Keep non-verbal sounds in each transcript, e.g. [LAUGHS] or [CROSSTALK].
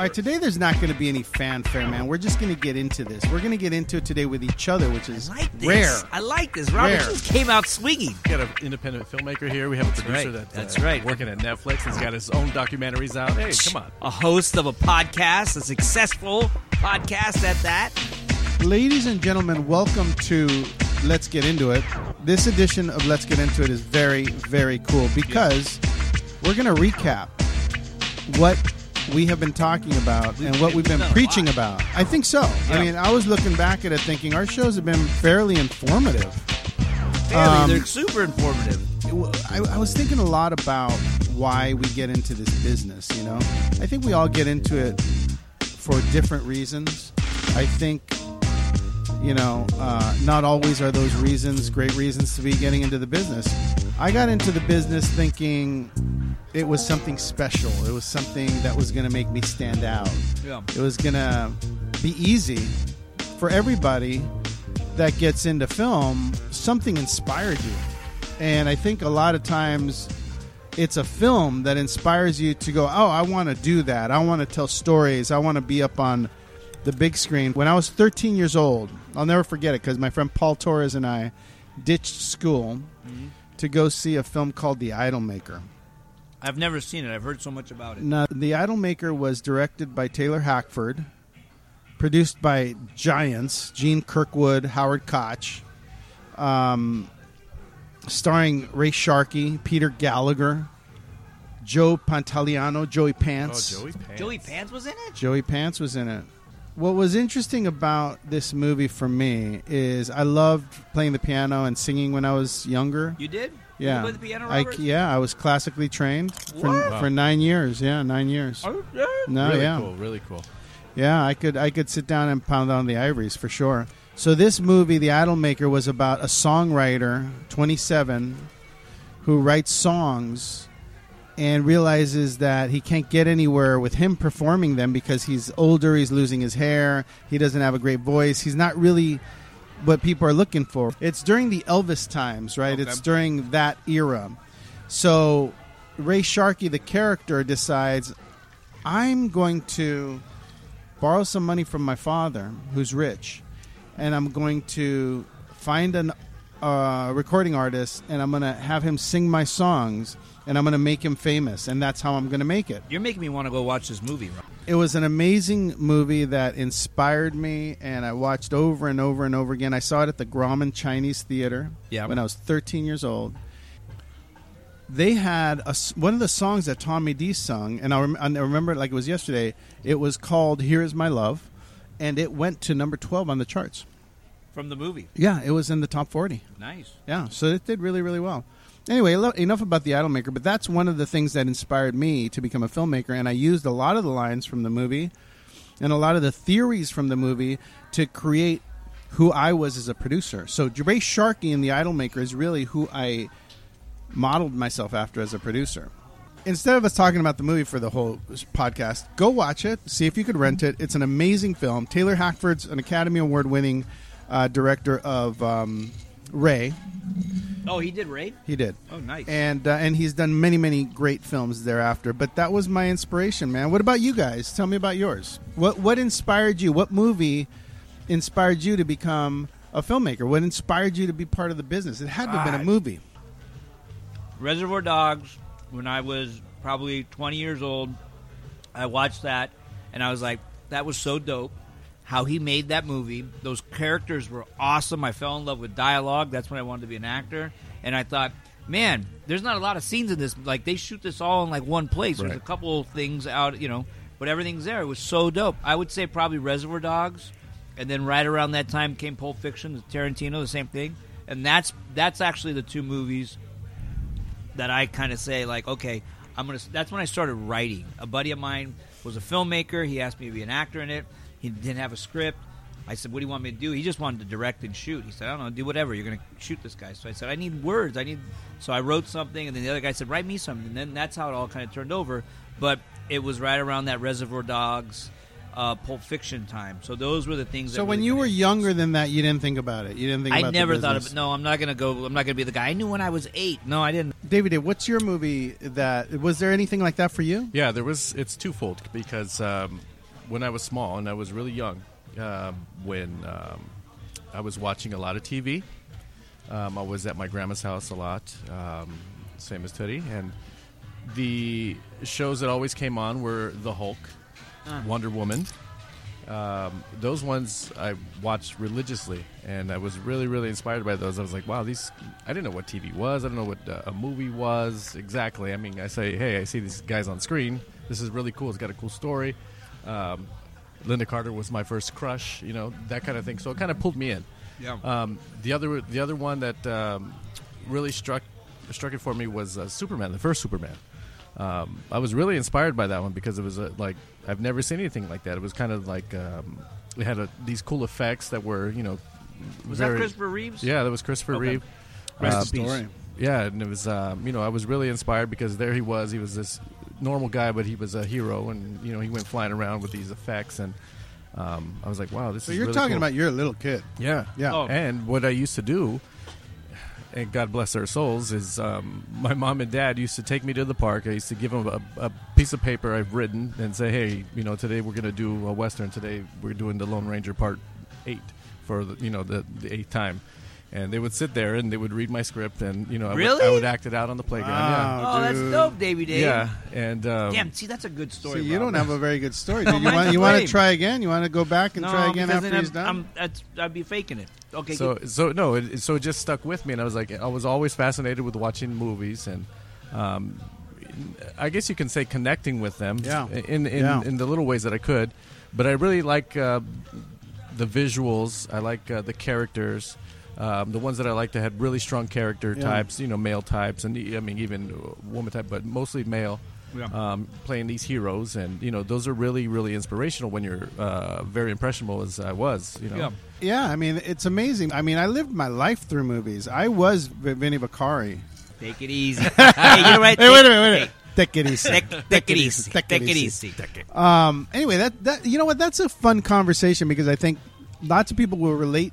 All right, today there's not going to be any fanfare, man. We're just going to get into this. We're going to get into it today with each other, which is I like this. rare. I like this. Robert Rare. just came out swinging. We got an independent filmmaker here. We have a producer right. that, uh, That's right. working at Netflix. He's got his own documentaries out. Hey, come on. A host of a podcast, a successful podcast at that. Ladies and gentlemen, welcome to Let's Get Into It. This edition of Let's Get Into It is very, very cool because we're going to recap what we have been talking about and what we've been preaching about. I think so. I mean, I was looking back at it thinking our shows have been fairly informative. Fairly, Um, they're super informative. I, I was thinking a lot about why we get into this business. You know, I think we all get into it for different reasons. I think, you know, uh, not always are those reasons great reasons to be getting into the business. I got into the business thinking it was something special. It was something that was going to make me stand out. Yeah. It was going to be easy for everybody that gets into film. Something inspired you. And I think a lot of times it's a film that inspires you to go, oh, I want to do that. I want to tell stories. I want to be up on the big screen. When I was 13 years old, I'll never forget it because my friend Paul Torres and I ditched school mm-hmm. to go see a film called The Idolmaker. I've never seen it. I've heard so much about it. Now, The Idolmaker was directed by Taylor Hackford, produced by giants Gene Kirkwood, Howard Koch, um, starring Ray Sharkey, Peter Gallagher, Joe Pantoliano, Joey Pants. Oh, Joey Pants. Joey Pants was in it? Joey Pants was in it. What was interesting about this movie for me is I loved playing the piano and singing when I was younger. You did? Yeah, You play the piano, I, yeah, I was classically trained for, What? for nine years. Yeah, nine years. Oh, yeah. No, really yeah, cool. Really cool. yeah. I could I could sit down and pound on the ivories for sure. So this movie, The Idolmaker, was about a songwriter, 27, who writes songs and realizes that he can't get anywhere with him performing them because he's older, he's losing his hair, he doesn't have a great voice, he's not really what people are looking for. It's during the Elvis times, right? Okay. It's during that era. So Ray Sharkey, the character, decides I'm going to borrow some money from my father, who's rich, and I'm going to find an uh, recording artist, and I'm going to have him sing my songs, and I'm going to make him famous, and that's how I'm going to make it. You're making me want to go watch this movie. It was an amazing movie that inspired me, and I watched over and over and over again. I saw it at the Grauman Chinese Theater Yeah. when I was 13 years old. They had a one of the songs that Tommy D sung, and I, rem- I remember it like it was yesterday. It was called "Here Is My Love," and it went to number 12 on the charts. From the movie. Yeah, it was in the top 40. Nice. Yeah, so it did really, really well. Anyway, enough about the Idolmaker, but that's one of the things that inspired me to become a filmmaker, and I used a lot of the lines from the movie and a lot of the theories from the movie to create who I was as a producer. So Ray Sharkey in the Idolmaker is really who I modeled myself after as a producer. Instead of us talking about the movie for the whole podcast, go watch it. See if you could rent it. It's an amazing film. Taylor Hackford's an Academy Award winning uh, director of um, Ray. Oh, he did Ray. He did. Oh, nice. And uh, and he's done many many great films thereafter. But that was my inspiration, man. What about you guys? Tell me about yours. What what inspired you? What movie inspired you to become a filmmaker? What inspired you to be part of the business? It had to have been a movie. Reservoir Dogs, when I was probably 20 years old, I watched that and I was like, that was so dope. How he made that movie. Those characters were awesome. I fell in love with dialogue. That's when I wanted to be an actor. And I thought, man, there's not a lot of scenes in this. Like, they shoot this all in like one place. There's a couple things out, you know, but everything's there. It was so dope. I would say probably Reservoir Dogs. And then right around that time came Pulp Fiction, Tarantino, the same thing. And that's that's actually the two movies that I kind of say like, okay, I'm gonna. That's when I started writing. A buddy of mine was a filmmaker. He asked me to be an actor in it. He didn't have a script. I said, "What do you want me to do?" He just wanted to direct and shoot. He said, "I don't know, do whatever. You're gonna shoot this guy." So I said, "I need words. I need." So I wrote something, and then the other guy said, "Write me something." And then that's how it all kind of turned over. But it was right around that Reservoir Dogs uh, Pulp Fiction time. So those were the things. So that when you were me. younger than that, you didn't think about it. You didn't think. I about the never thought of it. No, I'm not gonna go. I'm not gonna be the guy. I knew when I was eight. No, I didn't. David, what's your movie that was there anything like that for you? Yeah, there was. It's twofold because um, when I was small and I was really young, um, when um, I was watching a lot of TV, um, I was at my grandma's house a lot, um, same as Teddy, and the shows that always came on were The Hulk, Wonder Woman. Um, those ones I watched religiously, and I was really, really inspired by those. I was like, "Wow, these!" I didn't know what TV was. I don't know what uh, a movie was exactly. I mean, I say, "Hey, I see these guys on screen. This is really cool. It's got a cool story." Um, Lynda Carter was my first crush, you know, that kind of thing. So it kind of pulled me in. Yeah. Um, the other, the other one that um, really struck struck it for me was uh, Superman, the first Superman. Um, I was really inspired by that one because it was uh, like I've never seen anything like that. It was kind of like um, it had a, these cool effects that were, you know, Was very- that Christopher Reeves? Yeah, that was Christopher Okay. Reeve. Rest Uh, story. yeah, and it was um, you know I was really inspired because there he was. He was this normal guy, but he was a hero, and you know he went flying around with these effects, and um, I was like, wow, this So is. you're really talking cool. about you're a little kid. yeah, Yeah. Oh. And what I used to do, and God bless their souls, is um, my mom and dad used to take me to the park. I used to give them a, a piece of paper I've written and say, hey, you know, today we're going to do a western. Today we're doing the Lone Ranger Part Eight for the, you know the, the eighth time. And they would sit there and they would read my script, and you know, I, would, I would act it out on the playground. Wow. Oh, that's dope, Davey Dave. Yeah, yeah, and um, Damn. See, that's a good So story. you Bob. don't have a very good story. [LAUGHS] No, you want you want to try again? You want to go back and no, try again after he's I'm, done? I'm, that's, I'd be faking it. Okay. so keep- so no, it, so it just stuck with me, and I was like, I was always fascinated with watching movies, and um, I guess you can say connecting with them, Yeah. in in, Yeah. in the little ways that I could. But I really like uh, the visuals. I like uh, the characters. Um, the ones that I liked that had really strong character Yeah. types, you know, male types, and I mean even woman type, but mostly male. Yeah. Um, playing these heroes, and you know, those are really, really inspirational when you're uh, very impressionable as I was. You know, Yeah. yeah, I mean it's amazing. I mean I lived my life through movies. I was V- Vinny Vaccari. Take it easy. [LAUGHS] hey, you know what? [LAUGHS] Hey, wait a minute, wait a Hey, minute. Take it easy. Take, take it easy. Take Take it it easy. easy. Um, anyway, that that you know what? That's a fun conversation because I think lots of people will relate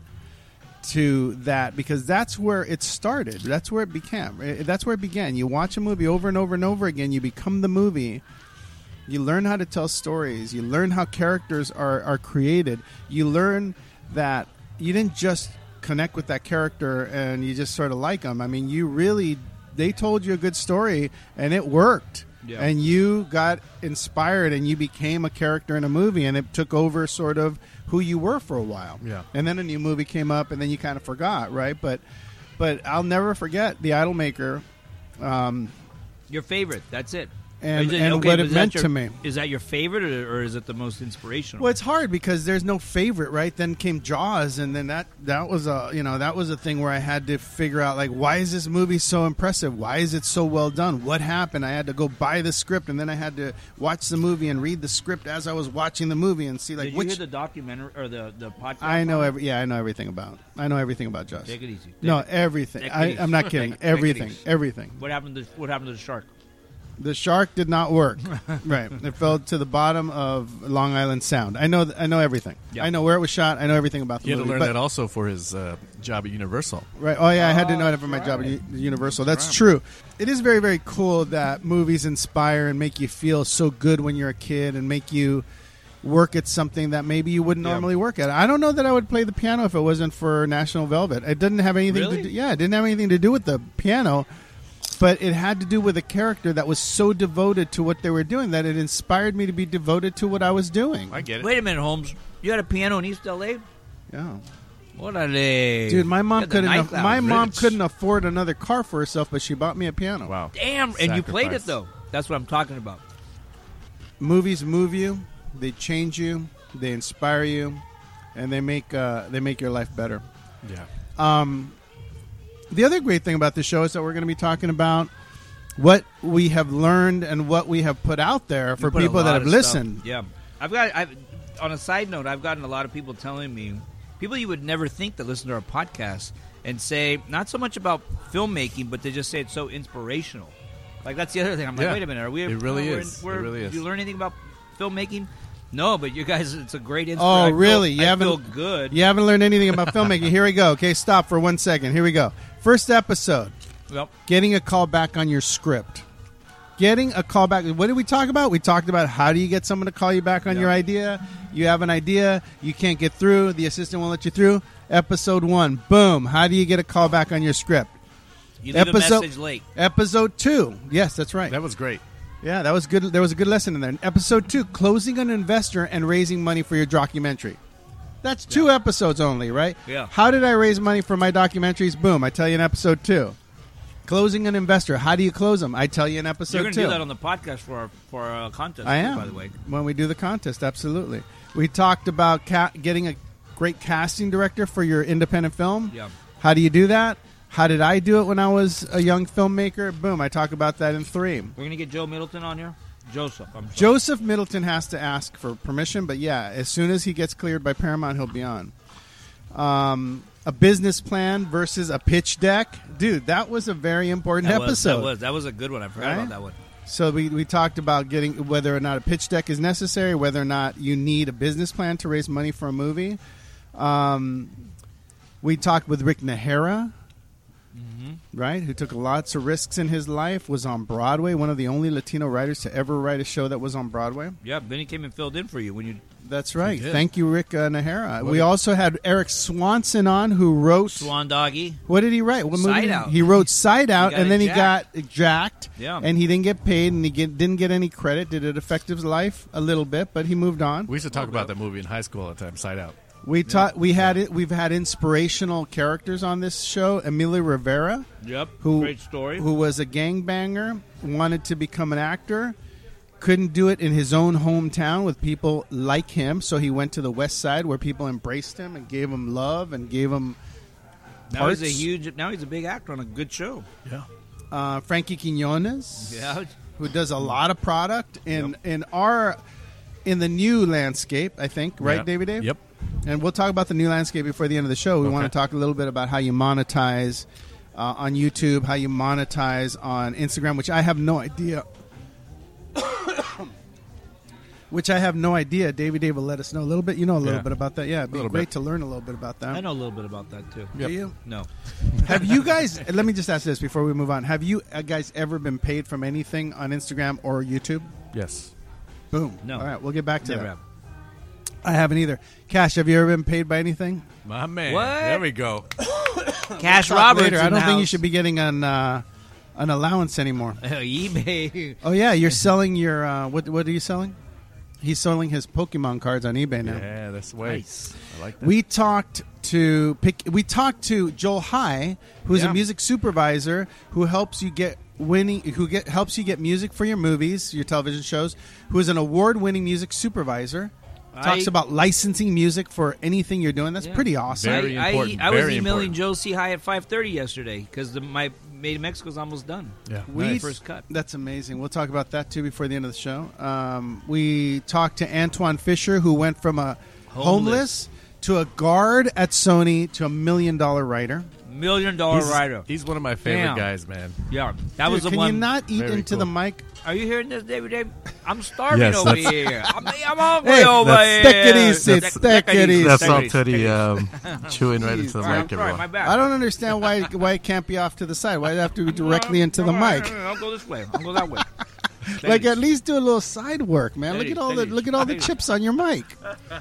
to that because that's where it started. That's where it became. Eh, That's where it began. You watch a movie over and over and over again. You become the movie. You learn how to tell stories. You learn how characters are, are created. You learn that you didn't just connect with that character and you just sort of like them. I mean, you really, they told you a good story and it worked. Yeah. And you got inspired and you became a character in a movie and it took over sort of who you were for a while. Yeah. And then a new movie came up and then you kind of forgot, right? But but I'll never forget The Idolmaker. Um, Your favorite. That's it. And- it- and okay, what it meant your- to me. Is that your favorite, or, or is it the most inspirational? Well, it's hard because there's no favorite, right? Then came Jaws, and then that that was a you know that was a thing where I had to figure out like why is this movie so impressive? Why is it so well done? What happened? I had to go buy the script, and then I had to watch the movie and read the script as I was watching the movie and see like Did you which hear the documentary or the the podcast? I know every yeah I know everything about I know everything about Jaws. Take it easy. No, Take it- everything. I, I'm not kidding. [LAUGHS] Everything, everything. What happened to What happened to the shark? The shark did not work. [LAUGHS] right, it fell to the bottom of Long Island Sound. I know. I know everything. Yeah. I know where it was shot. I know everything about the He had to movie. learn but- that also for his uh, job at Universal. Right. Oh yeah, I had to Oh, know that for my job at. U- Universal. That's true. It is very very cool that movies inspire and make you feel so good when you're a kid and make you work at something that maybe you wouldn't Yeah. normally work at. I don't know that I would play the piano if it wasn't for National Velvet. It didn't have anything Really? to do, yeah, it didn't have anything to do with the piano, but it had to do with a character that was so devoted to what they were doing that it inspired me to be devoted to what I was doing. I get it. Wait a minute, Holmes. You had a piano in East LA? Yeah. Orale. Dude, my mom You the couldn't night aff- lounge. my mom Rich. couldn't afford another car for herself, but she bought me a piano. Wow. Damn, and you played it Sacrifice. though. That's what I'm talking about. movies move you, they change you, they inspire you, and they make uh, they make your life better. Yeah. Um, the other great thing about the show is that we're going to be talking about what we have learned and what we have put out there for You put a people that have of stuff- listened. Yeah, I've got. I've, on a side note, I've gotten a lot of people telling me, people you would never think that listen to our podcast and say not so much about filmmaking, but they just say it's so inspirational. Like that's the other thing. I'm like, Yeah. wait a minute, are we? It really we're- is. We're, It really is. Do you learn anything about filmmaking? No, but you guys, it's a great Oh, inspiration. I feel- really? You I haven't- feel good. You haven't learned anything about [LAUGHS] filmmaking. Here we go. Okay, stop for one second. Here we go. First episode. Yep. Getting a call back on your script. Getting a call back. What did we talk about? We talked about how do you get someone to call you back on Yeah. your idea. You have an idea, you can't get through, the assistant won't let you through. Episode one, boom. How do you get a call back on your script? You leave Episode- a message late. Episode two, yes, that's right. That was great. Yeah, that was good. There was a good lesson in there. Episode two, closing an investor and raising money for your documentary. That's two episodes only, right? Yeah. How did I raise money for my documentaries? Boom! I tell you in episode two. Closing an investor. How do you close them? I tell you in episode two. You're going to do that on the podcast for our, for our uh, contest. I am. by the way. when we do the contest, absolutely. We talked about ca- getting a great casting director for your independent film. Yeah. How do you do that? How did I do it when I was a young filmmaker? Boom! I talk about that in three. We're going to get Joe Middleton on here. Joseph. I'm sorry. Joseph Middleton has to ask for permission, but yeah, as soon as he gets cleared by Paramount, he'll be on. Um, a business plan versus a pitch deck, dude. That was a very important that was, episode. that was that was a good one. I forgot Right? about that one. So we, we talked about getting whether or not a pitch deck is necessary, whether or not you need a business plan to raise money for a movie. Um, we talked with Rick Najera, right, who took lots of risks in his life, was on Broadway, one of the only Latino writers to ever write a show that was on Broadway. Yeah, Benny came and filled in for you when you That's right. did. Thank you, Rick uh, Najera. What we also had Eric Swanson on, who wrote. Swan Doggy. What did he write? What movie? Side did he- Out. He wrote Side Out, and then he got jacked. Yeah. And he didn't get paid, and he get, didn't get any credit. Did it affect his life a little bit? But he moved on. We used to talk about that movie in high school all the time, Side Out. We taught. We had it. We've had inspirational characters on this show. Emilio Rivera, Yep. who Great story. who was a gangbanger, wanted to become an actor, couldn't do it in his own hometown with people like him, so he went to the West Side where people embraced him and gave him love and gave him now he's a huge. Now he's a big actor on a good show. Yeah. uh, Frankie Quinones, Yeah. who does a lot of product in in our in the new landscape. I think, right, Yep. David? Dave. Yep. And we'll talk about the new landscape before the end of the show. We Okay. want to talk a little bit about how you monetize uh, on YouTube, how you monetize on Instagram, which I have no idea. [COUGHS] which I have no idea. Davey Dave will let us know a little bit. You know a little Yeah. bit about that. Yeah, it'd be great bit. to learn a little bit about that. I know a little bit about that too. Do you? No. [LAUGHS] Have you guys? let me just ask this before we move on. Have you uh, guys ever been paid from anything on Instagram or YouTube? Yes. Boom. No. All right, we'll get back to Never that. have. I haven't either. Cash, have you ever been paid by anything? My man. What? There we go. [COUGHS] Cash Talk Roberts. later. I in don't the think you house. should be getting an uh, an allowance anymore. [LAUGHS] eBay. Oh yeah, you're selling your uh, what? What are you selling? He's selling his Pokemon cards on eBay now. Yeah, that's the way. Nice. I like that. We talked to pick, we talked to Joel High, who's Yeah. a music supervisor who helps you get winning who get helps you get music for your movies, your television shows, who is an award-winning music supervisor. Talks I- about licensing music for anything you're doing. That's Yeah. pretty awesome. Very I, important, I, I was emailing important. Joel C. High at 5:30 yesterday because my Made in Mexico's almost done. yeah. We Nice. First cut. That's amazing. We'll talk about that too before the end of the show. Um, we talked to Antwone Fisher, who went from a homeless, Homeless. to a guard at Sony to a million dollar writer. Million dollar He's, writer. he's one of my favorite Damn. guys, man. Yeah, that was Dude, the can one. you not eat Very into cool. the mic? Are you hearing this, David? Dave? I'm starving Yes, over here. I'm, I'm hungry Hey, over that's- here. it easy. That's all it easy, Teddy um, chewing right into the All right, mic, sorry, everyone. my. I don't understand why why it can't be off to the side. Why does it have to be directly into the No, no, mic? no, no, I'll go this way. I'll go that way. Like at least do a little side work, man. Look at all the look at all the chips on your mic.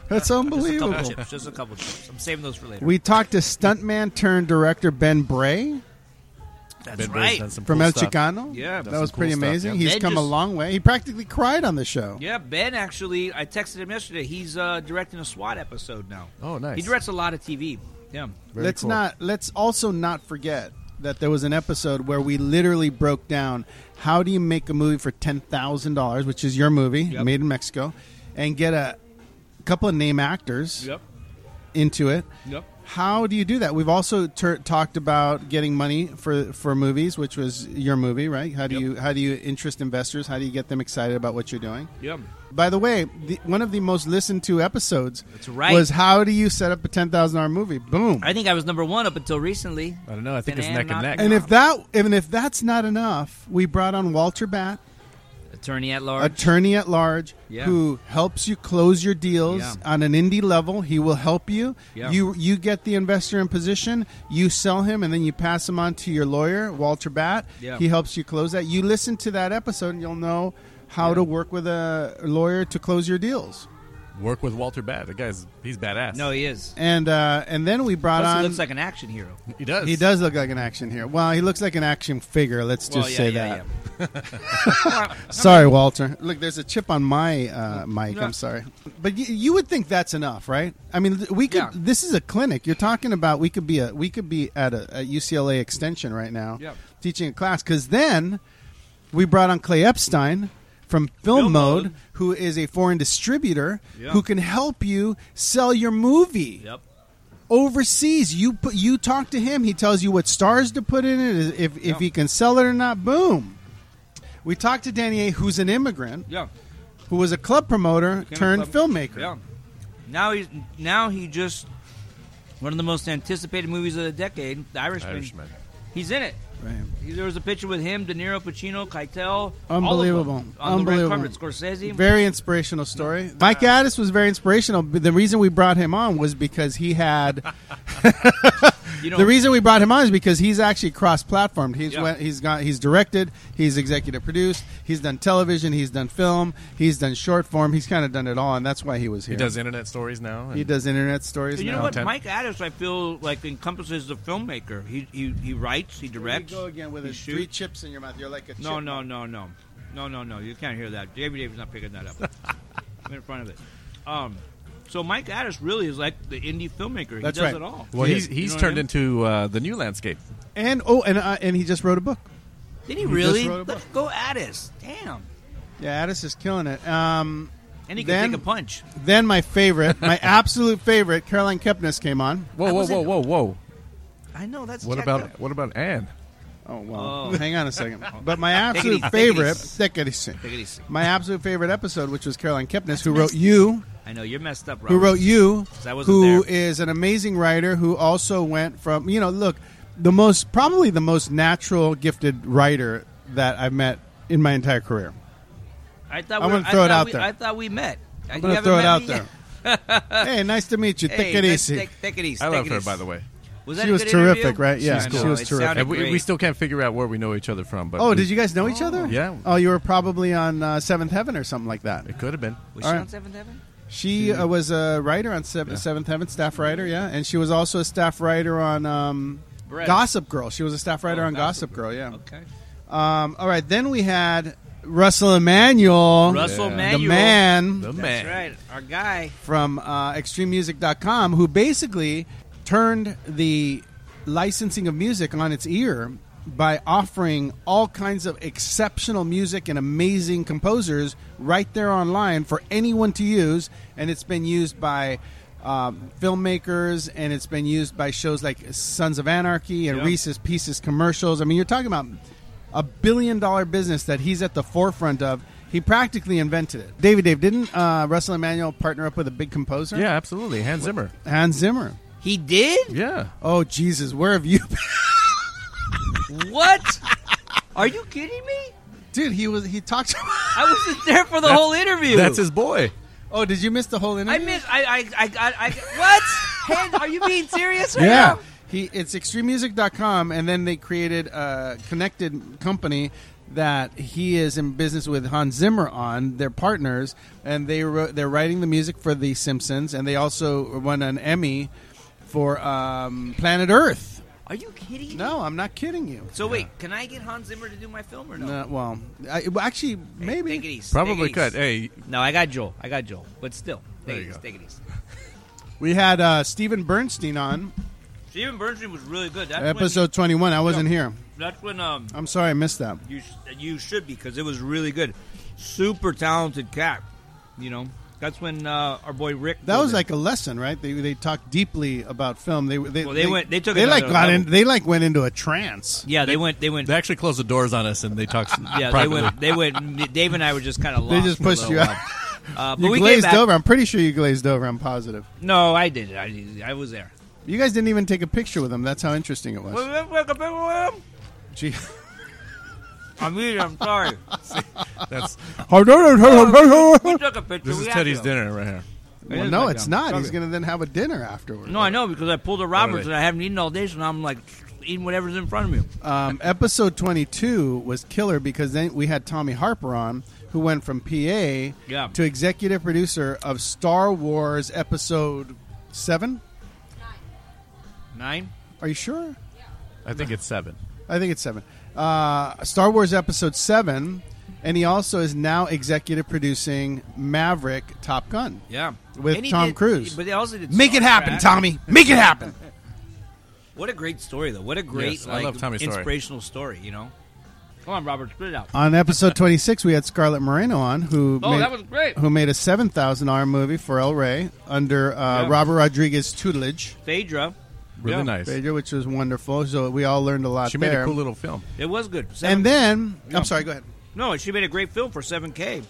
That's Just a unbelievable. couple chips. Just a couple chips. I'm saving those for later. We talked to stuntman turned director Ben Bray That's Ben right. done some from cool El stuff. Chicano. Yeah, that done was some pretty cool stuff, amazing. yeah. He's Ben come a just- long way. He practically cried on the show. Yeah, Ben actually, I texted him yesterday. He's uh, directing a SWAT episode now. Oh, nice. He directs a lot of TV. Yeah. Very let's cool. not let's also not forget that there was an episode where we literally broke down how do you make a movie for ten thousand dollars, which is your movie Yep. made in Mexico, and get a couple of name actors Yep. into it. Yep. How do you do that? We've also ter- talked about getting money for for movies, which was your movie, right? How do Yep. you how do you interest investors? How do you get them excited about what you're doing? Yep. By the way, the, one of the most listened to episodes That's right. was how do you set up a ten thousand dollar movie? Boom. I think I was number one up until recently. I don't know. I think Ben it's Ann neck and neck. And if that, even if that's not enough, we brought on Walter Bat, Attorney at large. attorney at large Yeah. who helps you close your deals Yeah. on an indie level. He will help you. Yeah. You you get the investor in position. You sell him, and then you pass him on to your lawyer, Walter Bat. He helps you close that. You listen to that episode, and you'll know how to work with a lawyer to close your deals. Work with Walter Bad. The guy's he's badass. no, he is. And uh, and then we brought Plus, on. he looks like an action hero. he does. he does look like an action hero. Well, he looks like an action figure. Let's just Well, yeah, say yeah, that. yeah. [LAUGHS] [LAUGHS] Sorry, Walter. Look, there's a chip on my uh, mic. I'm sorry, but y- you would think that's enough, right? I mean, th- we could. Yeah. This is a clinic. You're talking about. We could be a. We could be at a, a UCLA extension right now, Yeah. teaching a class. Because then we brought on Clay Epstein from Film, Film Mode, Mode. who is a foreign distributor Yeah. who can help you sell your movie Yep. overseas. You put. You talk to him. He tells you what stars to put in it. If if Yeah. he can sell it or not. Boom. We talked to Danny A, who's an immigrant Yeah. who was a club promoter Became turned club- filmmaker. Yeah. Now he's now he just one of the most anticipated movies of the decade, The Irishman. Irishman. He's in it. Right. There was a picture with him, De Niro, Pacino, Keitel. Unbelievable. All of them, on Unbelievable. carpet. Scorsese. Very inspirational story. Mike Addis was very inspirational. The reason we brought him on was because he had. [LAUGHS] you know, the reason we brought him on is because he's actually cross-platformed. He's Yeah. went, he's got he's directed, he's executive produced, he's done television, he's done film, he's done short form. He's kind of done it all, and that's why he was here. He does internet stories now. He does internet stories. you now. know what? Mike Addis, I feel like encompasses the filmmaker. He he, he writes, he Here we directs. go again with his three chips in your mouth. You're like a No, chipmunk. no, no, no, no, no, no. You can't hear that. Davey David's not picking that up. [LAUGHS] I'm in front of it. Um, so Mike Addis really is like the indie filmmaker. He That's does right. it all. Well, He he's he's You know what I turned mean? into uh, the new landscape. And oh, and uh, and he just wrote a book. Did he He really? just wrote a Let's go Addis. Damn. Yeah, Addis is killing it. Um, And he can Then- take a punch. Then my favorite, my [LAUGHS] absolute favorite, Caroline Kepnes came on. Whoa, whoa, whoa, whoa, whoa! I know that's. What about up. what about Anne? Oh well, Oh. hang on a second. [LAUGHS] But my absolute easy, take it favorite, easy. take it easy. Take it easy. my absolute favorite episode, which was Caroline Kepnes, who wrote you, I know you're messed up. Robert. who wrote you? I wasn't who there. is an amazing writer, who also went from you know, look, the most probably the most natural, gifted writer that I've met in my entire career. I thought I'm we- gonna I throw it thought out we- there. I thought we met. I'm gonna throw it out there. hey, nice to meet you. Hey, take it let's easy. Take, take it easy. I take love her, by the way. Was that She a was good terrific, interview? right? Yeah, I she was it terrific. And we, we still can't figure out where we know each other from. But Oh, we- did you guys know each other? Yeah. Oh, you were probably on uh, Seventh Heaven or something like that. It could have been. Was All she right. on Seventh Heaven? She uh, was a writer on Sev- Yeah. Seventh Heaven, staff writer, yeah, and she was also a staff writer on um, Bread. Gossip Girl. She was a staff writer Oh, on Gossip Gossip Girl, yeah. Okay. Um, all right, then we had Russell Emanuel, Russell Yeah. Manuel. the man The That's man. right. Our guy. from uh, ExtremeMusic.com, who basically turned the licensing of music on its ear by offering all kinds of exceptional music and amazing composers right there online for anyone to use, and it's been used by um, filmmakers and it's been used by shows like Sons of Anarchy and Yeah. Reese's Pieces commercials. I mean, you're talking about a billion dollar business that he's at the forefront of. He practically invented it. David, Dave, didn't uh, Russell Emanuel partner up with a big composer? Yeah, absolutely. Hans Zimmer. Hans Zimmer. He did? Yeah. Oh Jesus, where have you [LAUGHS] been, What? Are you kidding me? dude? He was. He talked. I wasn't there for the That's- whole interview. That's his boy. oh, did you miss the whole interview? I interview? missed. I. I. I got. I, what? Hen, are you being serious right Yeah. now? He it's extrememusic.com and then they created a connected company that he is in business with Hans Zimmer on. They're partners and they wrote, they're writing the music for The Simpsons and they also won an Emmy for um, Planet Earth. Are you kidding me? No, I'm not kidding you. So wait, can I get Hans Zimmer to do my film or no? No, well, I, well, actually, Hey, maybe. Take it easy. Probably take it could. easy. Hey, No, I got Joel. I got Joel. But still, There take it you easy. go. Take it easy. [LAUGHS] We had uh, Stephen Bernstein on Steven Bernstein was really good. That's episode 21. I wasn't here. When, that's when um I'm sorry I missed that. you sh- you should be because it was really good. Super talented cat. You know, that's when uh, our boy Rick. That was there. like a lesson, right? They they talked deeply about film. They they Well, they went- they took they it like got level. in. They like went into a trance. yeah. They went. They went. they actually closed the doors on us and they talked. [LAUGHS] yeah, they went. They went. Dave and I were just kind of They just pushed you out. Uh, [LAUGHS] but You we glazed over. I'm pretty sure you glazed over. I'm positive. No, I did. it. I. I was there. You guys didn't even take a picture with them. That's how interesting it was. Gee. [LAUGHS] I'm eating. I'm sorry. [LAUGHS] That's we took a picture. this we is have Teddy's to. dinner right here. It Well, is no, my it's dumb. not. He's Okay. going to then have a dinner afterwards. No, I know because I pulled a Roberts and I haven't eaten all day, so now I'm like eating whatever's in front of me. Um, episode 22 was killer because then we had Tommy Harper on, who went from PA Yeah. to executive producer of Star Wars Episode 7. Nine. Are you sure? I think it's seven. I think it's 7. Uh, Star Wars Episode 7. And he also is now executive producing Maverick Top Gun. Yeah. With And he Tom did- Cruise. But they also did Make it happen, Trek. Tommy. Make it happen. [LAUGHS] What a great story, though. What a great, Yes, I like, love Tommy's story. inspirational story. You know. Come on, Robert, spit it out. on episode [LAUGHS] 26, we had Scarlett Moreno on, who Oh, made, that was great. who made a $7,000 movie for El Rey under uh, Yeah. Robert Rodriguez tutelage. Phaedra. Really Yeah. nice. Phaedra, which was wonderful. So we all learned a lot She made a cool little film. It was good. Seven- and then, Yeah. I'm sorry, go ahead. no, she made a great film for 7K.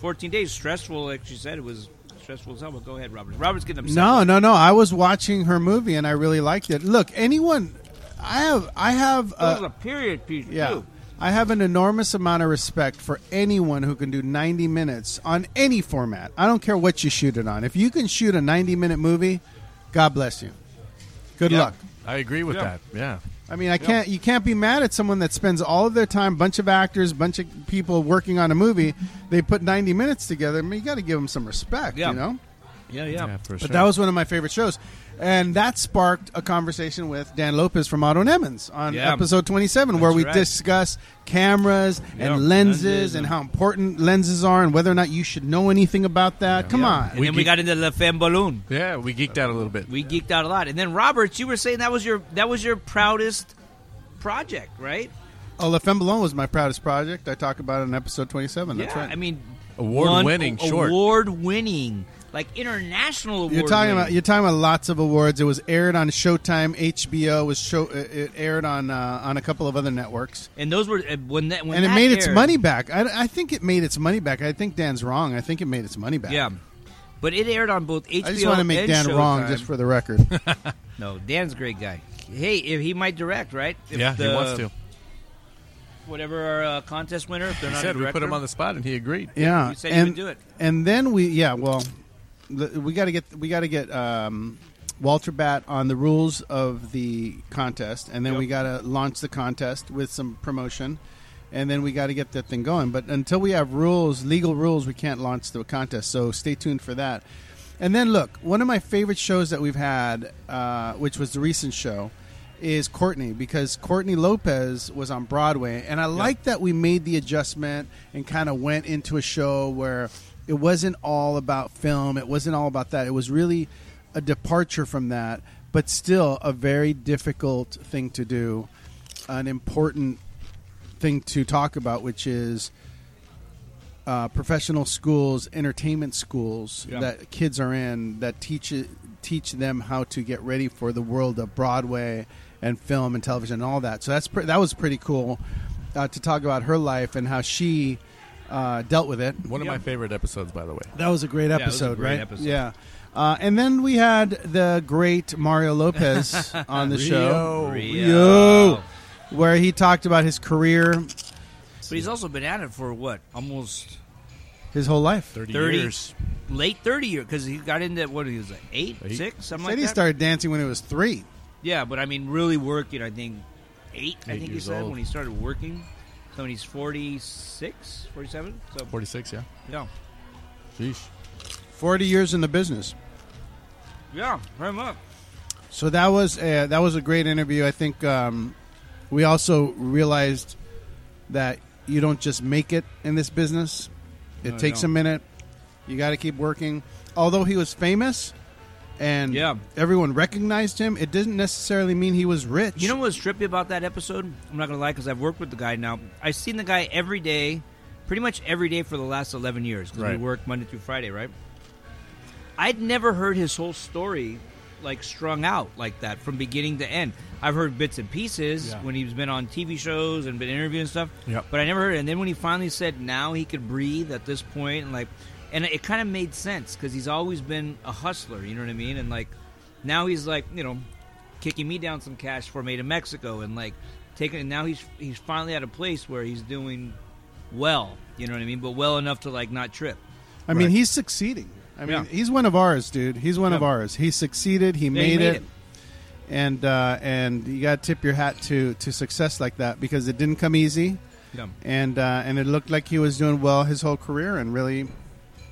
14 days, stressful, like she said. It was stressful as hell. But go ahead, Robert. Robert's getting upset. No, no, no. I was watching her movie and I really liked it. Look, anyone, I have, I have, It uh, a period piece yeah, too. I have an enormous amount of respect for anyone who can do 90 minutes on any format. I don't care what you shoot it on. If you can shoot a 90 minute movie, God bless you. Good Yeah. luck. I agree with Yeah. that. Yeah. I mean, I can't. You can't be mad at someone that spends all of their time, bunch of actors, bunch of people working on a movie. They put ninety minutes together. I mean, you got to give them some respect, Yeah. you know. Yeah, yeah. Yeah, for But sure. that was one of my favorite shows, and that sparked a conversation with Dan Lopez from Otto Nemenz on Yeah. episode twenty-seven, where we right. discuss cameras Yeah, and lenses, lenses and and- how important lenses are, and whether or not you should know anything about that. Come Yeah. on, And We then we geek- got into the Femme Balloon. yeah, we geeked out a little bit. We geeked out a lot. And then Roberts, you were saying that was your that was your proudest project, right? oh, La Femme Balloon was my proudest project. I talk about it in episode twenty-seven. That's right. I mean, Award-winning short. award-winning, like international award. You're talking about you're talking about lots of awards. It was aired on Showtime, HBO. It was show it it aired on uh, on a couple of other networks, and those were uh, when that when and it that made its money back. I, I think it made its money back. I think Dan's wrong. I think it made its money back. Yeah, but it aired on both HBO. I just want to make and Dan wrong, just for the record. [LAUGHS] no. Dan's a great guy. Hey, if he might direct, right? If yeah, he wants to. Whatever our uh, contest winner, if they're He not said a we put him on the spot, and he agreed. yeah, You said you and would do it. and then we yeah well, the, we got to get we got to get um, Walter Bat on the rules of the contest, and then Yep. we got to launch the contest with some promotion, and then we got to get that thing going. But until we have rules, legal rules, we can't launch the contest. So stay tuned for that. And then look, one of my favorite shows that we've had, uh, which was the recent show, is Courtney because Courtney Lopez was on Broadway, and I like that we made the adjustment and kind of went into a show where it wasn't all about film, it wasn't all about that. It was really a departure from that, but still a very difficult thing to do, an important thing to talk about, which is uh, professional schools, entertainment schools Yeah. that kids are in that teach teach them how to get ready for the world of Broadway and film and television and all that. So that's pre- that was pretty cool uh, to talk about her life and how she uh, dealt with it. One of my favorite episodes, by the way. That was a great it was a episode, great right? episode. Yeah. Uh, and then we had the great Mario Lopez [LAUGHS] on the show, Rio. where he talked about his career, But he's also been at it for what almost his whole life. 30, 30 years. late thirty years because he got into what he was like eight, Eight. six, something Said like he that. started dancing when he was three. Yeah, but I mean, really working. I think eight. I Eight think he years said old. when he started working. So when he's 46, 47? So 46, yeah. yeah, Sheesh. Forty years in the business. yeah, very much. So that was a, that was a great interview. I think um, we also realized that you don't just make it in this business. It No, takes a minute. You got to keep working. Although he was famous and Yeah. everyone recognized him, it didn't necessarily mean he was rich. You know what's trippy about that episode? I'm not gonna lie because I've worked with the guy now. I've seen the guy every day, pretty much every day for the last 11 years because we work Monday through Friday, right? I'd never heard his whole story like strung out like that from beginning to end. I've heard bits and pieces Yeah. when he's been on TV shows and been interviewed and stuff. Yep. But I never heard it. And then when he finally said now he could breathe at this point and like and it kind of made sense because he's always been a hustler, you know what I mean? And like now he's like, you know, kicking me down some cash for Made in Mexico and like taking. And now he's he's finally at a place where he's doing well. You know what I mean? But well enough to like not trip. I mean, he's succeeding. I mean, Yeah. he's one of ours, dude. He's one of ours. He succeeded. He Yeah, made, he made it. it. And uh, and you got to tip your hat to to success like that because it didn't come easy, Yeah. and uh, and it looked like he was doing well his whole career, and really,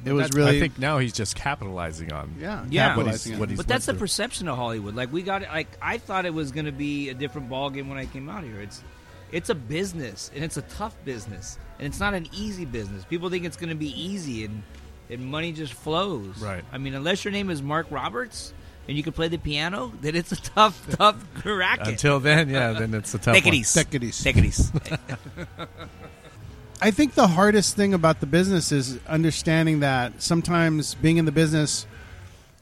it was That's- really I think now he's just capitalizing on. yeah Yeah. capitalizing on What he's But that's the through. perception of Hollywood. Like we got it. Like I thought it was going to be a different ballgame when I came out here. It's it's a business and it's a tough business and it's not an easy business. People think it's going to be easy and and money just flows. Right. I mean, unless your name is Mark Roberts and you can play the piano, then it's a tough, [LAUGHS] tough racket. Until then, yeah, then it's a tough Take it one. easy. Take it easy. Take it easy. [LAUGHS] [LAUGHS] I think the hardest thing about the business is understanding that sometimes being in the business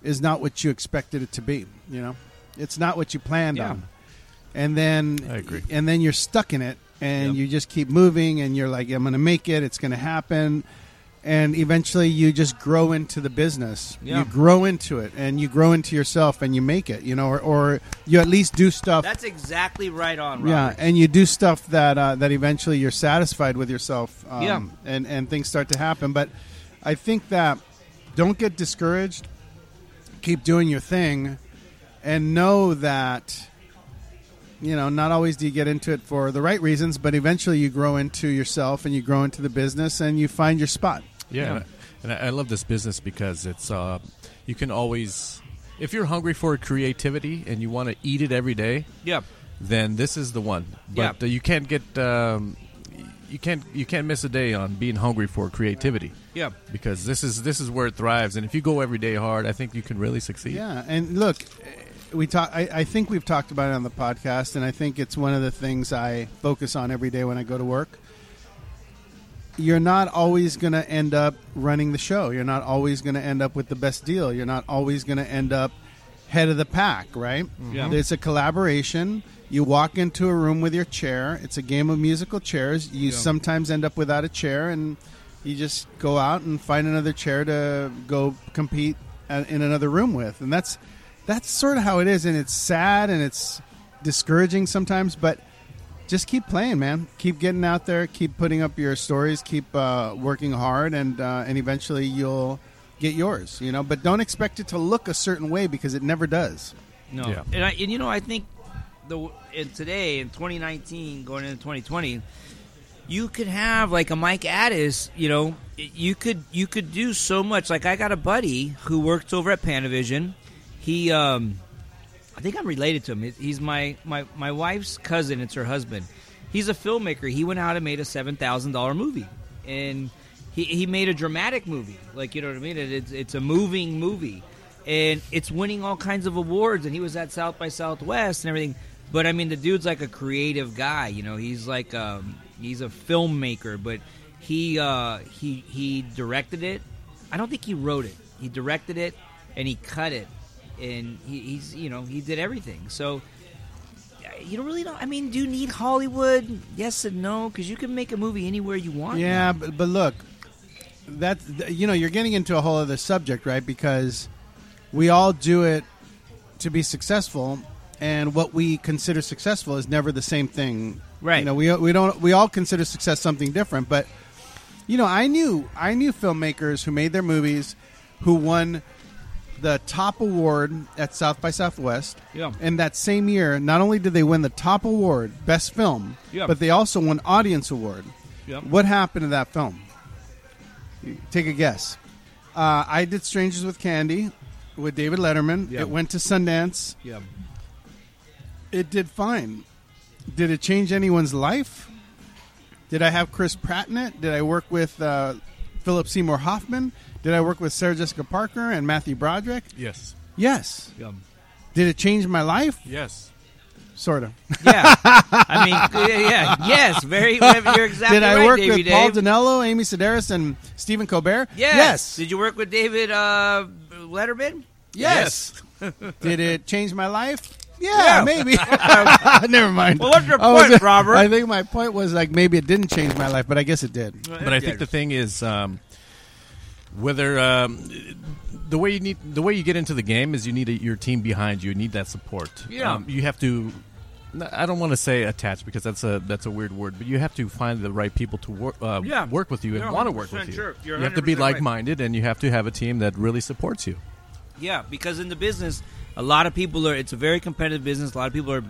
is not what you expected it to be. You know, it's not what you planned Yeah. on, and then I agree. And then you're stuck in it, and Yep. you just keep moving, and you're like, "I'm going to make it. It's going to happen." And eventually, you just grow into the business. Yeah. You grow into it, and you grow into yourself, and you make it. You know, or, or you at least do stuff That's exactly right on. yeah, and you do stuff that uh, that eventually you're satisfied with yourself. Um, Yeah. and and things start to happen. But I think that don't get discouraged. Keep doing your thing, and know that you know not always do you get into it for the right reasons, but eventually you grow into yourself and you grow into the business and you find your spot. Yeah, Yeah. and I- and I, I love this business because it's uh, you can always, if you're hungry for creativity and you want to eat it every day, yeah. then this is the one. But Yeah. uh, you can't get um, you can't you can't miss a day on being hungry for creativity Yeah. because this is this is where it thrives. And if you go every day hard, I think you can really succeed. Yeah, and look, we talk. I, I think we've talked about it on the podcast, and I think it's one of the things I focus on every day when I go to work. You're not always going to end up running the show. You're not always going to end up with the best deal. You're not always going to end up head of the pack, right? Mm-hmm. Yeah. It's a collaboration. You walk into a room with your chair. It's a game of musical chairs. You Yeah. sometimes end up without a chair, and you just go out and find another chair to go compete in another room with, and that's that's sort of how it is. And it's sad and it's discouraging sometimes, but just keep playing, man. Keep getting out there. Keep putting up your stories. Keep uh, working hard, and uh, and eventually you'll get yours. You know, but don't expect it to look a certain way because it never does. No, Yeah. and, I, and you know, I think the in today in 2019, going into 2020, you could have like a Mike Addis. You know, you could you could do so much. Like I got a buddy who works over at Panavision. He, um, I think I'm related to him. He's my my my wife's cousin. It's her husband. He's a filmmaker. He went out and made a seven thousand dollar movie, and he he made a dramatic movie. Like you know what I mean? It, it's it's a moving movie, and it's winning all kinds of awards. And he was at South by Southwest and everything. But I mean, the dude's like a creative guy. You know, he's like um, he's a filmmaker, but he uh, he he directed it. I don't think he wrote it. He directed it and he cut it, and he, he's you know he did everything. So you don't really know. I mean, do you need Hollywood? Yes and no, because you can make a movie anywhere you want. Yeah, but, but look, that th- you know you're getting into a whole other subject, right? Because we all do it to be successful, and what we consider successful is never the same thing. Right. You know, we we don't we all consider success something different, but you know, I knew I knew filmmakers who made their movies who won the top award at South by Southwest. Yeah. And that same year, not only did they win the top award, best film, Yeah. but they also won audience award. Yep. What happened to that film? Take a guess. Uh, I did Strangers with Candy with David Letterman. Yeah. It went to Sundance. Yeah. It did fine. Did it change anyone's life? Did I have Chris Pratt in it? Did I work with uh, Philip Seymour Hoffman? Did I work with Sarah Jessica Parker and Matthew Broderick? Yes. Yes. Yeah. Did it change my life? Yes. Sort of. Yeah. [LAUGHS] I mean, yeah, yeah, yes, very. You're [LAUGHS] exactly Did I right, work Davey with Paul Dinello, Amy Sedaris, and Stephen Colbert? Yes. Yes. Did you work with David uh, Letterman? Yes. Did it change my life? Yeah. Yeah, maybe. [LAUGHS] Never mind. Well, what's your I was- point, Robert? I think my point was like maybe it didn't change my life, but I guess it did. But I think the thing is, um, whether um, the way you need the way you get into the game is you need a, your team behind you. You need that support. Yeah. Um, you have to I don't want to say attached because that's a that's a weird word, but you have to find the right people to work uh, Yeah. work with you and want to work with you. sure. You're have to be 100% right. like minded, and you have to have a team that really supports you. Yeah, because in the business, a lot of people are. It's a very competitive business. A lot of people are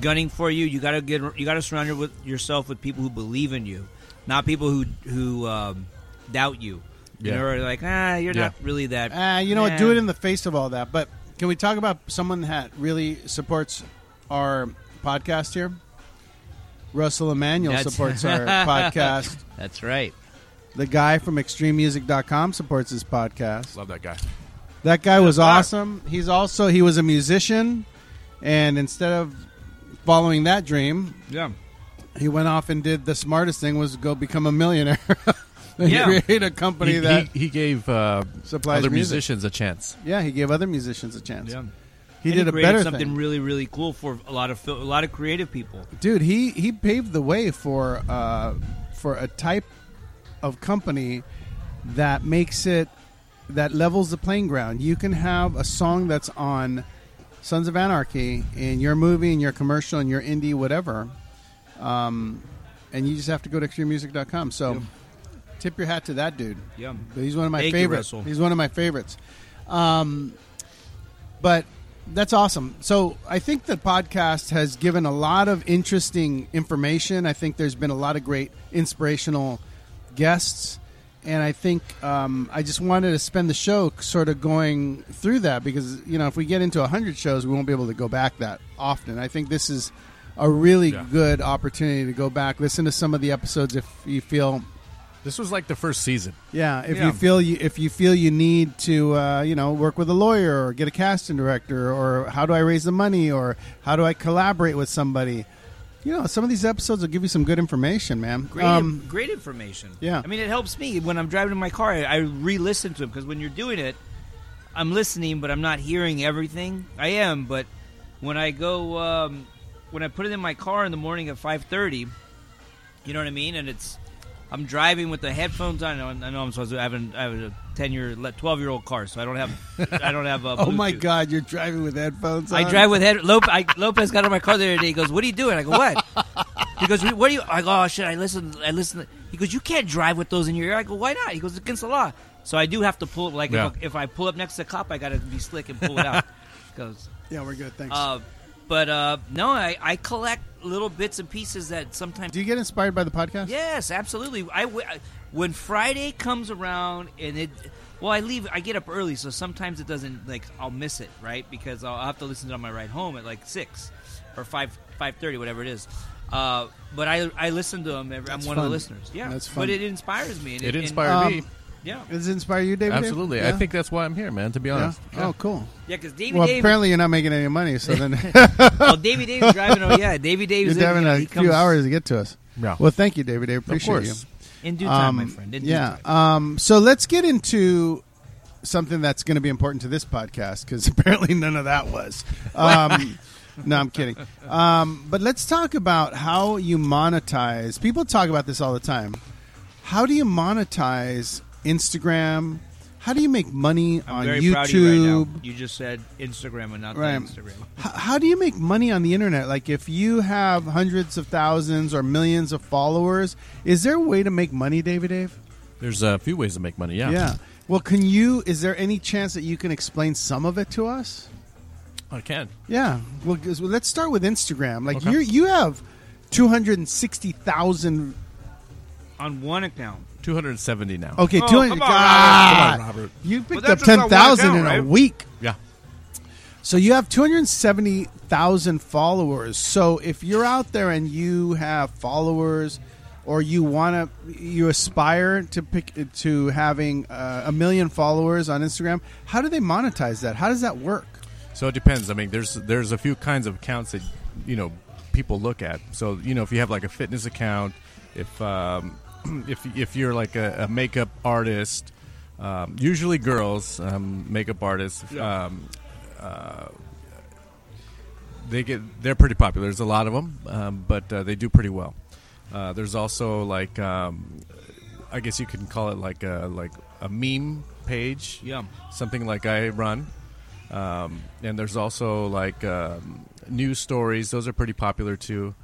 gunning for you. You gotta get. You gotta surround yourself with people who believe in you, not people who who um, doubt you. You Yeah. know, or like ah, you're Yeah. not really that. Ah, you know what? Do it in the face of all that. But can we talk about someone that really supports our podcast here? Russell Emanuel That's- supports [LAUGHS] our podcast. That's right. The guy from ExtremeMusic.com supports his podcast. Love that guy. That guy was awesome. He's also he was a musician, and instead of following that dream, Yeah. he went off and did the smartest thing was go become a millionaire. [LAUGHS] and [LAUGHS] Yeah. create a company He, that he, he gave uh, supplies other music. musicians a chance. Yeah, he gave other musicians a chance. Yeah. He And did a better something thing. really really cool for a lot of fil- a lot of creative people. dude he he paved the way for uh for a type of company that makes it that levels the playing ground you can have a song that's on sons of anarchy in your movie in your commercial in your indie whatever um and you just have to go to extrememusic.com so Yeah. Tip your hat to that dude Yeah. but he's one of my Thank favorites. Russell. he's one of my favorites. Um, but that's awesome. So I think the podcast has given a lot of interesting information. I think there's been a lot of great inspirational guests. And I think um, I just wanted to spend the show sort of going through that because, you know, if we get into 100 shows, we won't be able to go back that often. I think this is a really Yeah. good opportunity to go back, listen to some of the episodes if you feel This was like the first season. yeah, if Yeah. you feel you if you feel you need to, uh, you know, work with a lawyer or get a casting director, or how do I raise the money, or how do I collaborate with somebody, you know, some of these episodes will give you some good information, man. Great, Um, great information. yeah. I mean, it helps me when I'm driving in my car. I, I re-listen to them because when you're doing it, I'm listening, but I'm not hearing everything. I am, but when I go, um, when I put it in my car in the morning at 5:30, you know what I mean, and it's, I'm driving with the headphones on. I know, I know I'm supposed to have, an, I have a 10 year, 12 year old car, so I don't have, I don't have. Uh, [LAUGHS] oh my God, you're driving with headphones. I drive with head. Lop- I, Lopez got in my car the other day. He goes, "What are you doing?" I go, "What?" He goes, "What are you?" I go, "Oh shit!" I listen. I listen. He goes, "You can't drive with those in your ear." I go, "Why not?" He goes, "It's against the law." So I do have to pull. Like Yeah. if, if I pull up next to the cop, I got to be slick and pull it out. [LAUGHS] Goes, Yeah, we're good. Thanks. uh, but uh, no, I, I collect little bits and pieces that sometimes. do you get inspired by the podcast? Yes, absolutely. I, w- I- when Friday comes around and it, well, I leave. I get up early, so sometimes it doesn't like I'll miss it, right? Because I'll have to listen to it on my ride home at like six or five five thirty, whatever it is. Uh, but I I listen to them. Every, I'm That's one of the listeners. Yeah, That's fun. But it inspires me. And It and- inspired Um, me. Yeah, Does it inspire you, David? Absolutely. Yeah? I think that's why I'm here, man. To be Yeah? honest. Oh, cool. yeah. Because Davey Well, Dave, apparently you're not making any money, so then oh Davey Dave's driving. Oh yeah, Davey Dave's you're in, having you know, a he few hours to get to us. Yeah. Well, thank you, David. Dave. of Appreciate you. course. in due time, my Um, friend. In due yeah. time. Um, so let's get into something that's going to be important to this podcast because [LAUGHS] apparently none of that was. Um, [LAUGHS] no, I'm kidding. Um, but let's talk about how you monetize. People talk about this all the time. How do you monetize Instagram? How do you make money I'm on very YouTube? proud of you right now. You just said Instagram and not Right. Instagram. H- how do you make money on the internet? Like, if you have hundreds of thousands or millions of followers, is there a way to make money, David Dave? There's a few ways to make money. Yeah. Yeah. Well, can you? Is there any chance that you can explain some of it to us? I can. Yeah. Well, 'cause- well, let's start with Instagram. Like Okay. you, you have two hundred and sixty thousand. On one account. 270 now. Okay, Oh, two hundred. come on, God, Come on, Robert. you picked that's up just on ten one thousand account, in a right? week. Yeah. So you have 270,000 followers. So if you're out there and you have followers or you want to you aspire to pick to having uh, a million followers on Instagram, how do they monetize that? How does that work? So it depends. I mean, there's there's a few kinds of accounts that you know people look at. So you know, if you have like a fitness account, if um, [CLEARS THROAT] if if you're like a, a makeup artist, um, usually girls, um, makeup artists, um, uh, they get they're pretty popular. There's a lot of them, um, but uh, they do pretty well. Uh, there's also like um, I guess you can call it like a like a meme page Yeah. something like I run. Um, and there's also like um, news stories; those are pretty popular too.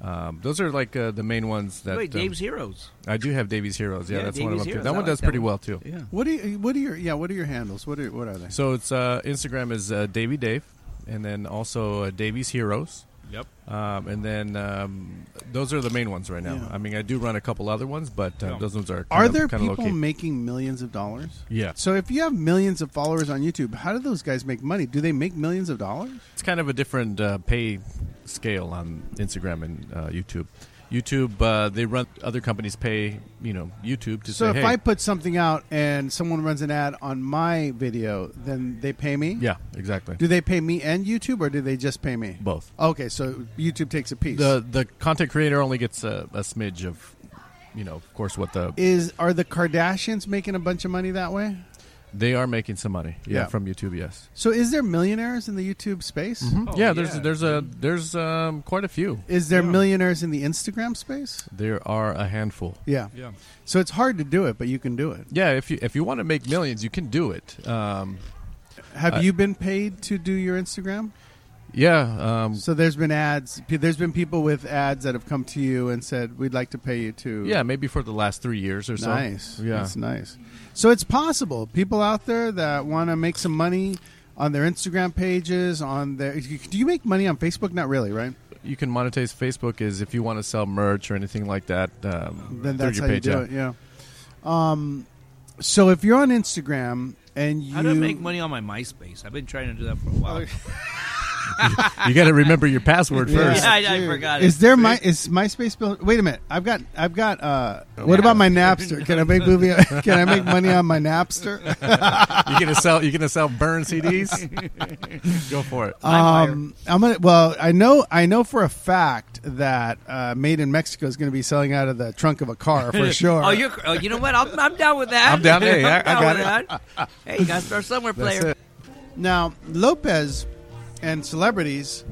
Um, those are like uh, the main ones that Wait, um, Dave's Heroes. I do have Davies Heroes. Yeah, Yeah, that's one of them. Heroes. That I one like does that pretty one. well too. Yeah. What do you, what are your yeah what are your handles? What are what are they? So it's uh, Instagram is uh, Davy Dave, and then also uh, Davies Heroes. Yep. Um, and then um, those are the main ones right now. Yeah. I mean, I do run a couple other ones, but uh, Yeah. those ones are. Kind Are of, there kind of people low-key. making millions of dollars? Yeah, So if you have millions of followers on YouTube, how do those guys make money? Do they make millions of dollars? it's kind of a different uh, pay scale on Instagram and uh, YouTube. YouTube, uh, they run other companies pay you know YouTube to So say, if hey, I put something out and someone runs an ad on my video, then they pay me. yeah, exactly, Do they pay me and YouTube, or do they just pay me? both. Okay, so YouTube takes a piece. The the content creator only gets a, a smidge of, you know, of course, what the is are the Kardashians making a bunch of money that way? They are making some money. Yeah, Yeah. from YouTube, yes. So is there millionaires in the YouTube space? Oh, yeah, there's yeah. there's a there's um, quite a few. Is there Yeah. millionaires in the Instagram space? There are a handful. Yeah. Yeah. So it's hard to do it, but you can do it. Yeah, if you if you want to make millions, you can do it. Um, Have I- you been paid to do your Instagram? Yeah, um, So there's been ads. There's been people with ads that have come to you and said, "We'd like to pay you to." yeah, maybe for the last three years or so. Nice. Yeah. That's nice. So it's possible. People out there that want to make some money on their Instagram pages, on their. Do you make money on Facebook? Not really, right? You can monetize Facebook is if you want to sell merch or anything like that. Um, Then through that's your how you do yeah. it. Yeah. Um. So if you're on Instagram and you How do I make money on my MySpace? I've been trying to do that for a while. [LAUGHS] [LAUGHS] You got to remember your password first. Yeah, I, I Dude. forgot it. Is there my is MySpace built? Wait a minute. I've got I've got. uh What about my Napster? Can I make movie? [LAUGHS] Can I make money on my Napster? You're gonna sell. You're gonna sell burn CDs. [LAUGHS] Go for it. Um, I'm gonna. Well, I know. I know for a fact that uh, Made in Mexico is going to be selling out of the trunk of a car for sure. Oh, you're. Oh, you know what? I'm, I'm down with that. I'm down. Hey, I- I down got with that. Hey, you got to start somewhere, That's player. it. now Lopez and celebrities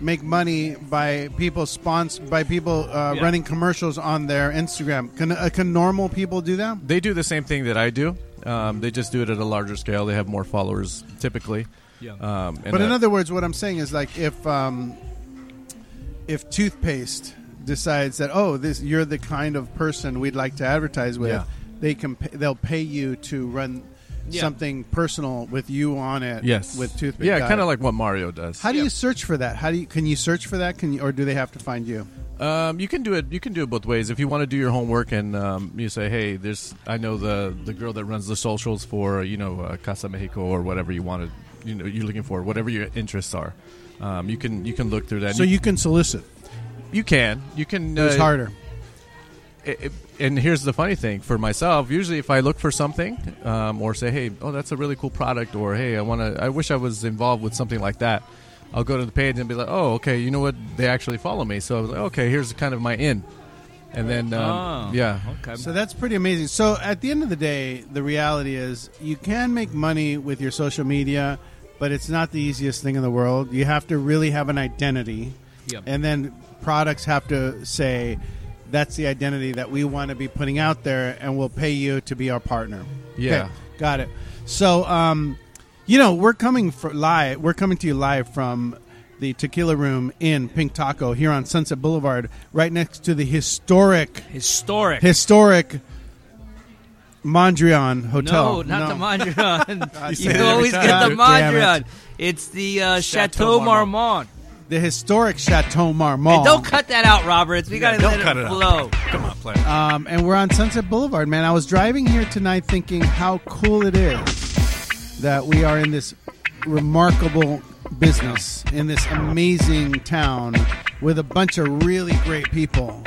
make money by people sponsor by people uh, Yeah. running commercials on their Instagram. Can uh, can normal people do that? They do the same thing that I do. Um, they just do it at a larger scale. They have more followers typically. Yeah. Um, and But in other words, what I'm saying is like if um, if toothpaste decides that oh this you're the kind of person we'd like to advertise with, Yeah. they can pay, they'll pay you to run Yeah. something personal with you on it. yes, with toothpaste. Yeah, kind of like what Mario does. How do Yeah. you search for that? How do you can you search for that? Can you or do they have to find you? Um, you can do it. You can do it both ways. If you want to do your homework and um, you say, "Hey, there's," I know the the girl that runs the socials for you know uh, Casa Mexico or whatever you wanted. You know, you're looking for whatever your interests are. Um, you can you can look through that. So you can solicit. you can you can. It's uh, harder. It- it- and here's the funny thing for myself. Usually, if I look for something um, or say, "Hey, oh, that's a really cool product," or "Hey, I want to," I wish I was involved with something like that. I'll go to the page and be like, "Oh, okay, you know what? They actually follow me." So I was like, "Okay, here's kind of my in," and then um, Oh, yeah, Okay. So that's pretty amazing. So at the end of the day, the reality is you can make money with your social media, but it's not the easiest thing in the world. You have to really have an identity, Yep. and then products have to say that's the identity that we want to be putting out there, and we'll pay you to be our partner. Yeah. Okay, got it. So, um, you know, we're coming for live. We're coming to you live from the Tequila Room in Pink Taco here on Sunset Boulevard, right next to the historic Historic. historic Mondrian Hotel. No, not the Mondrian. [LAUGHS] you always get the damn it. Mondrian. It's the uh, Chateau Chateau Marmont. Marmont. The historic Chateau Marmont. And don't cut that out, Roberts. We got to don't let cut it it out. come on, player. Um, and we're on Sunset Boulevard, man. I was driving here tonight thinking how cool it is that we are in this remarkable business in this amazing town with a bunch of really great people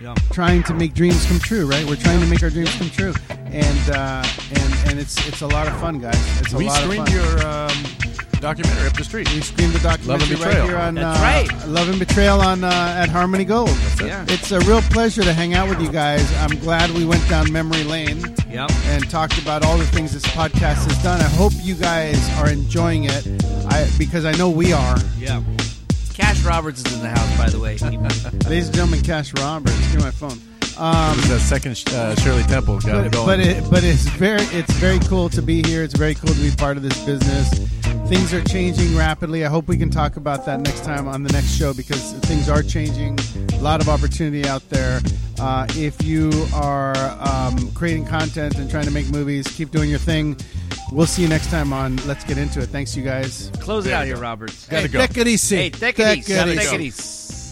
Yeah. trying to make dreams come true. Right? We're trying to make our dreams come true, and uh, and and it's it's a lot of fun, guys. It's a we lot of screened fun. your um, documentary up the street. We screened the documentary Love and right Betrayal. here on That's uh, right. Love and Betrayal on uh, at Harmony Gold. Yeah. It's a real pleasure to hang out with you guys. I'm glad we went down memory lane Yep. and talked about all the things this podcast has done. I hope you guys are enjoying it, I, because I know we are. Yeah. Cash Roberts is in the house, by the way. [LAUGHS] Ladies and gentlemen, Cash Roberts, give me my phone. Um, It was that second uh, Shirley Temple got but it going. but, it, but it's very it's very cool to be here. It's very cool to be part of this business. Things are changing rapidly. I hope we can talk about that next time on the next show because things are changing. A lot of opportunity out there. Uh, if you are um, creating content and trying to make movies, keep doing your thing. We'll see you next time on Let's Get Into It. Thanks, you guys. Close it There out here, go. Roberts. Gotta hey, go. take it easy. Hey, take it easy. Take Take it easy.